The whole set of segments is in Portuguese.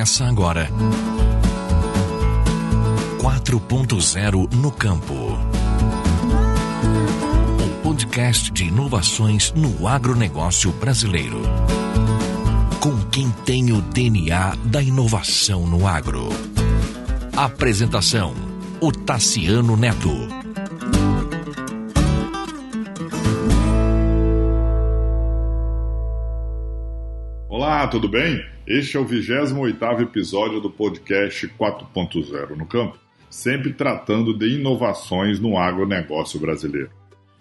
Começa agora. 4.0 no campo. Um podcast de inovações no agronegócio brasileiro. Com quem tem o DNA da inovação no agro. Apresentação: o Tassiano Neto. Olá, tudo bem? Este é o 28º episódio do podcast 4.0 no campo, sempre tratando de inovações no agronegócio brasileiro.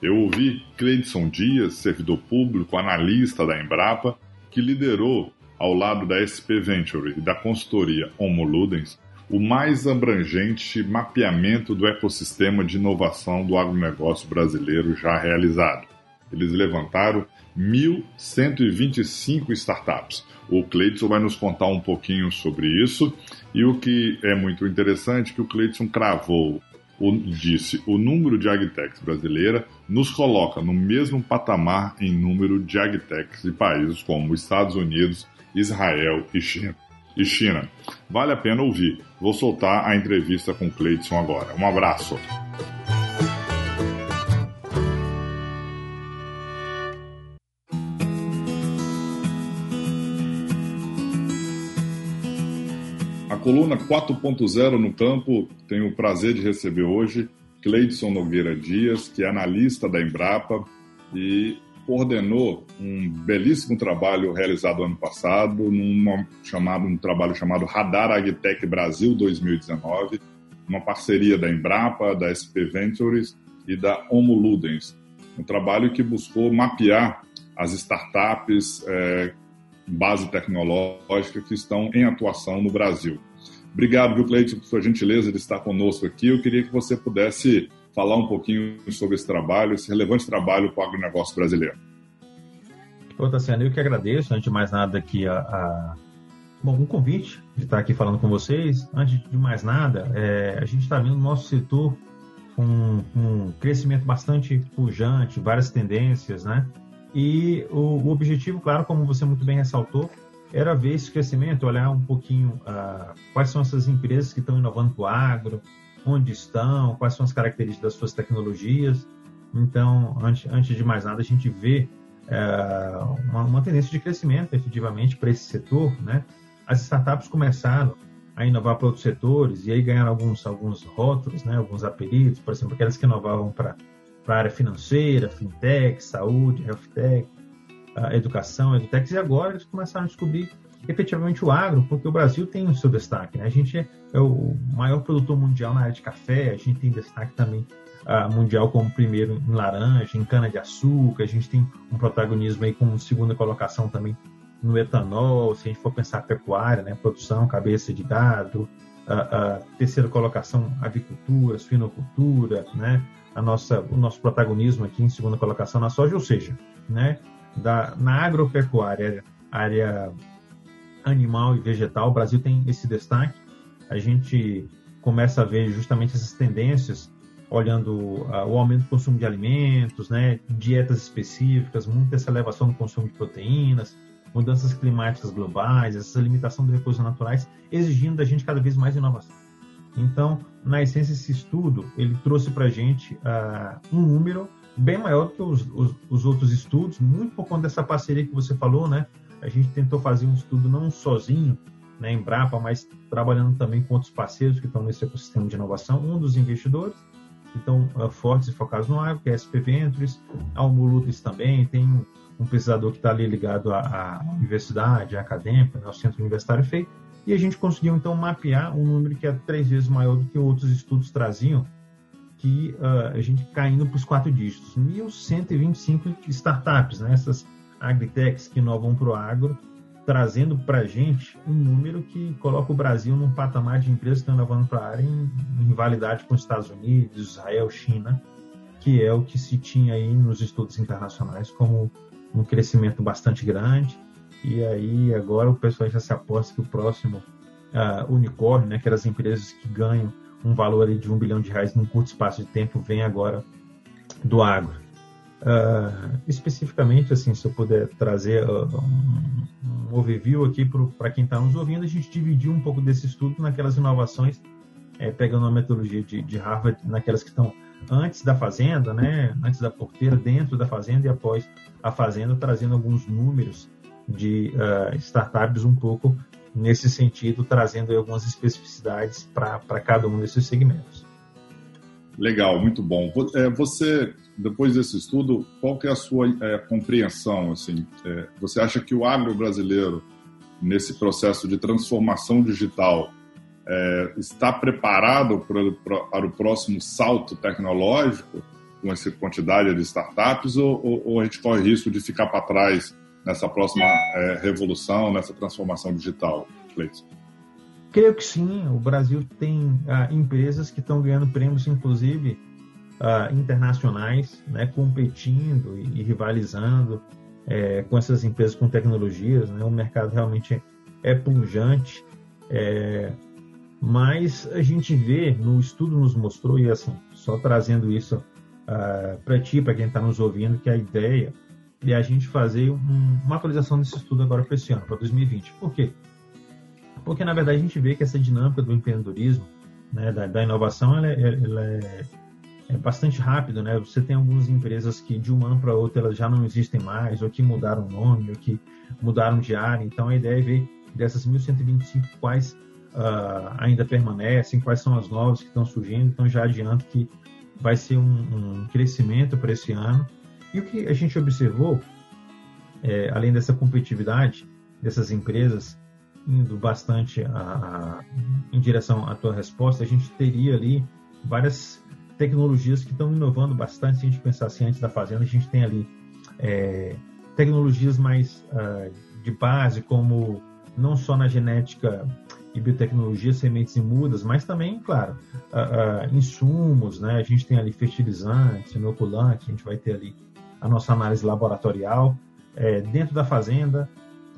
Eu ouvi Cleidson Dias, servidor público, analista da Embrapa, que liderou, ao lado da SP Venture e da consultoria Homo Ludens, o mais abrangente mapeamento do ecossistema de inovação do agronegócio brasileiro já realizado. Eles levantaram 1.125 startups. O Cleiton vai nos contar um pouquinho sobre isso. E o que é muito interessante é que o Cleiton cravou, disse, o número de agtechs brasileira nos coloca no mesmo patamar em número de agtechs de países como Estados Unidos, Israel e China. E China. Vale a pena ouvir. Vou soltar a entrevista com o Cleiton agora. Um abraço. Coluna 4.0 no campo, tenho o prazer de receber hoje Cleidson Nogueira Dias, que é analista da Embrapa e coordenou um belíssimo trabalho realizado ano passado, numa chamado, um trabalho chamado Radar Agtech Brasil 2019, uma parceria da Embrapa, da SP Ventures e da Homo Ludens. Um trabalho que buscou mapear as startups é, base tecnológica que estão em atuação no Brasil. Obrigado, viu, Cleiton, por sua gentileza de estar conosco aqui. Eu queria que você pudesse falar um pouquinho sobre esse trabalho, esse relevante trabalho para o agronegócio brasileiro. Ô, Tassiano, eu que agradeço, antes de mais nada, aqui a, a... Bom, um convite de estar aqui falando com vocês. Antes de mais nada, é, a gente está vendo o nosso setor com um crescimento bastante pujante, várias tendências, né? E o, o objetivo, claro, como você muito bem ressaltou, era ver esse crescimento, olhar um pouquinho uh, quais são essas empresas que estão inovando para o agro, onde estão, quais são as características das suas tecnologias. Então, antes, antes de mais nada, a gente vê uh, uma, uma, tendência de crescimento, efetivamente, para esse setor. Né? As startups começaram a inovar para outros setores e aí ganharam alguns, alguns rótulos, né? alguns apelidos, por exemplo, aquelas que inovavam para a área financeira, fintech, saúde, health tech, a educação, edutech, e agora eles começaram a descobrir efetivamente o agro, porque o Brasil tem o seu destaque. Né? A gente é, o maior produtor mundial na área de café, a gente tem destaque também uh, mundial como primeiro em laranja, em cana-de-açúcar, a gente tem um protagonismo aí como segunda colocação também no etanol, se a gente for pensar pecuária, né? produção, cabeça de gado, a, terceira colocação avicultura, suinocultura, né? a nossa, o nosso protagonismo aqui em segunda colocação na soja, ou seja, né? Da, na agropecuária, área animal e vegetal, o Brasil tem esse destaque. A gente começa a ver justamente essas tendências, olhando uh, o aumento do consumo de alimentos, né, dietas específicas, muita essa elevação no consumo de proteínas, mudanças climáticas globais, essa limitação dos recursos naturais, exigindo da gente cada vez mais inovação. Então, na essência, esse estudo ele trouxe para a gente uh, um número bem maior do que os, os, os, outros estudos, muito por conta dessa parceria que você falou, né? A gente tentou fazer um estudo não sozinho, né, em Brapa, mas trabalhando também com outros parceiros que estão nesse ecossistema de inovação. Um dos investidores que estão uh, fortes e focados no agro, que é a SP Ventures, a também, tem um, um pesquisador que está ali ligado à, à universidade, à acadêmica, né, ao centro universitário feito, e a gente conseguiu então mapear um número que é três vezes maior do que outros estudos traziam, que uh, a gente caindo para os quatro dígitos. 1.125 startups, né? essas agritechs que inovam para o agro, trazendo para a gente um número que coloca o Brasil num patamar de empresas que estão inovando para a área em, em rivalidade com os Estados Unidos, Israel, China, que é o que se tinha aí nos estudos internacionais como um crescimento bastante grande. E aí agora o pessoal já se aposta que o próximo uh, unicórnio, né, que eram as empresas que ganham um valor de um bilhão de reais num curto espaço de tempo vem agora do agro. Uh, especificamente, assim, se eu puder trazer uh, um, um, overview aqui para quem está nos ouvindo, a gente dividiu um pouco desse estudo naquelas inovações, é, pegando a metodologia de, de, Harvard, naquelas que estão antes da fazenda, né, antes da porteira, dentro da fazenda e após a fazenda, trazendo alguns números de uh, startups um pouco nesse sentido, trazendo algumas especificidades para cada um desses segmentos. Legal, muito bom. É, você, depois desse estudo, qual que é a sua é, compreensão? Assim, é, você acha que o agro brasileiro, nesse processo de transformação digital, é, está preparado para, para, o próximo salto tecnológico, com essa quantidade de startups, ou, ou, ou a gente corre risco de ficar para trás nessa próxima é, revolução, nessa transformação digital, Cleiton? Creio que sim. O Brasil tem ah, empresas que estão ganhando prêmios, inclusive ah, internacionais, né, competindo e, e rivalizando é, com essas empresas com tecnologias. Né? O mercado realmente é, pungente. É, mas a gente vê, no estudo nos mostrou, e assim, só trazendo isso ah, para ti, para quem está nos ouvindo, que a ideia é a gente fazer um, uma atualização desse estudo agora para esse ano, para 2020. Por quê? Porque, na verdade, a gente vê que essa dinâmica do empreendedorismo, né, da, da, inovação, ela, é, ela é, é, bastante rápido. Né? Você tem algumas empresas que, de um ano para outro, elas já não existem mais, ou que mudaram o nome, ou que mudaram de área. Então, a ideia é ver dessas 1.125 quais uh, ainda permanecem, quais são as novas que estão surgindo. Então, já adianto que vai ser um, um crescimento para esse ano. E o que a gente observou, é, além dessa competitividade dessas empresas, indo bastante a, a, em direção à tua resposta, a gente teria ali várias tecnologias que estão inovando bastante. Se a gente pensar assim, antes da fazenda, a gente tem ali é, tecnologias mais uh, de base, como não só na genética e biotecnologia, sementes e mudas, mas também, claro, uh, uh, insumos, né? A gente tem ali fertilizantes, inoculantes, a gente vai ter ali a nossa análise laboratorial. É, dentro da fazenda,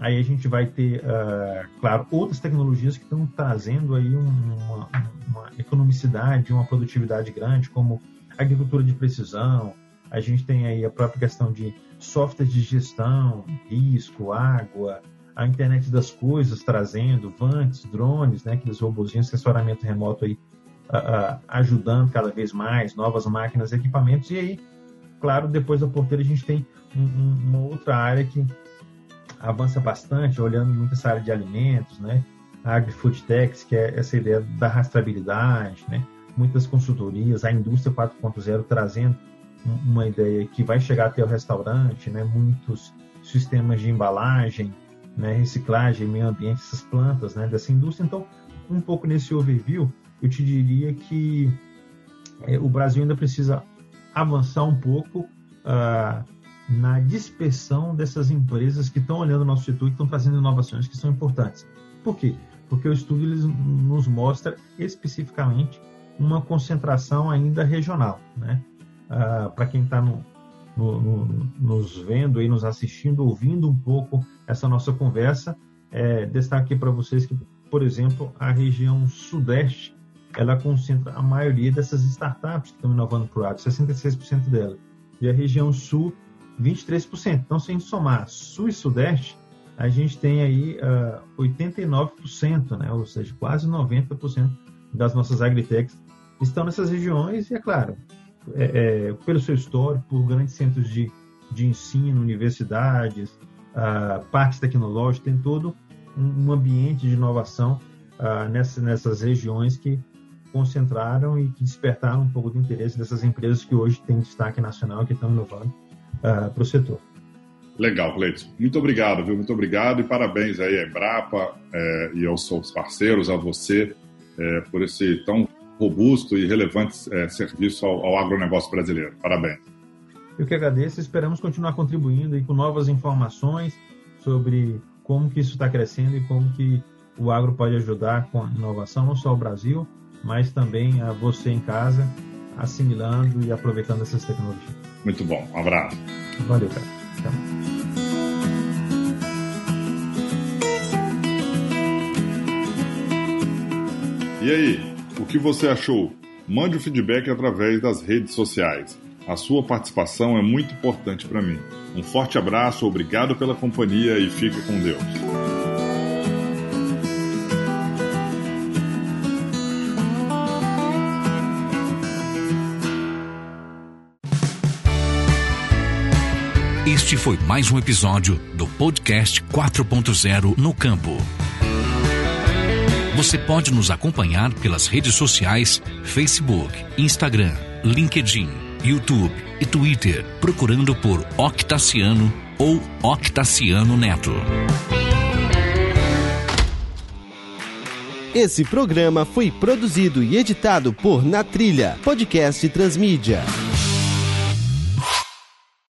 Aí a gente vai ter, uh, claro, outras tecnologias que estão trazendo aí uma, uma economicidade, uma produtividade grande, como agricultura de precisão. A gente tem aí a própria questão de software de gestão, risco, água, a internet das coisas trazendo, vantes, drones, né, aqueles robôzinhos, assessoramento remoto aí, uh, uh, ajudando cada vez mais, novas máquinas, equipamentos. E aí, claro, depois da porteira a gente tem um, um, uma outra área que avança bastante, olhando muito essa área de alimentos, né? A AgriFood Techs, que é essa ideia da rastreabilidade, né? Muitas consultorias, a indústria 4.0 trazendo uma ideia que vai chegar até o restaurante, né? Muitos sistemas de embalagem, né? reciclagem, meio ambiente, essas plantas, né? Dessa indústria. Então, um pouco nesse overview, eu te diria que é, o Brasil ainda precisa avançar um pouco uh, na dispersão dessas empresas que estão olhando o nosso setor e estão trazendo inovações que são importantes. Por quê? Porque o estudo nos mostra especificamente uma concentração ainda regional. Né? Ah, Para quem está no, no, no, nos vendo e nos assistindo, ouvindo um pouco essa nossa conversa, é, destaque para vocês que, por exemplo, a região sudeste ela concentra a maioria dessas startups que estão inovando para o agro, 66% delas. E a região sul 23%. Então, se a gente somar Sul e Sudeste, a gente tem aí uh, ah, 89%, né? ou seja, quase 90% das nossas agritechs estão nessas regiões, e é claro, é, é, pelo seu histórico, por grandes centros de, de ensino, universidades, uh, parques tecnológicos, tem todo um, um ambiente de inovação uh, nessa, nessas regiões que concentraram e que despertaram um pouco de interesse dessas empresas que hoje têm destaque nacional, que estão inovando uh, ah, para o setor. Legal, Cleiton. Muito obrigado, viu? Muito obrigado e parabéns aí à Embrapa é, e aos seus parceiros, a você, é, por esse tão robusto e relevante é, serviço ao, ao agronegócio brasileiro. Parabéns. Eu que agradeço. Esperamos continuar contribuindo e com novas informações sobre como que isso está crescendo e como que o agro pode ajudar com a inovação, não só o Brasil, mas também a você em casa, assimilando e aproveitando essas tecnologias. Muito bom. Um abraço. Valeu, cara. Tchau. E aí, o que você achou? Mande o feedback através das redes sociais. A sua participação é muito importante para mim. Um forte abraço, obrigado pela companhia e fique com Deus. Este foi mais um episódio do podcast 4.0 no campo. Você pode nos acompanhar pelas redes sociais Facebook, Instagram, LinkedIn, YouTube e Twitter, procurando por Octaciano ou Octaciano Neto. Esse programa foi produzido e editado por Na Trilha, podcast Transmídia.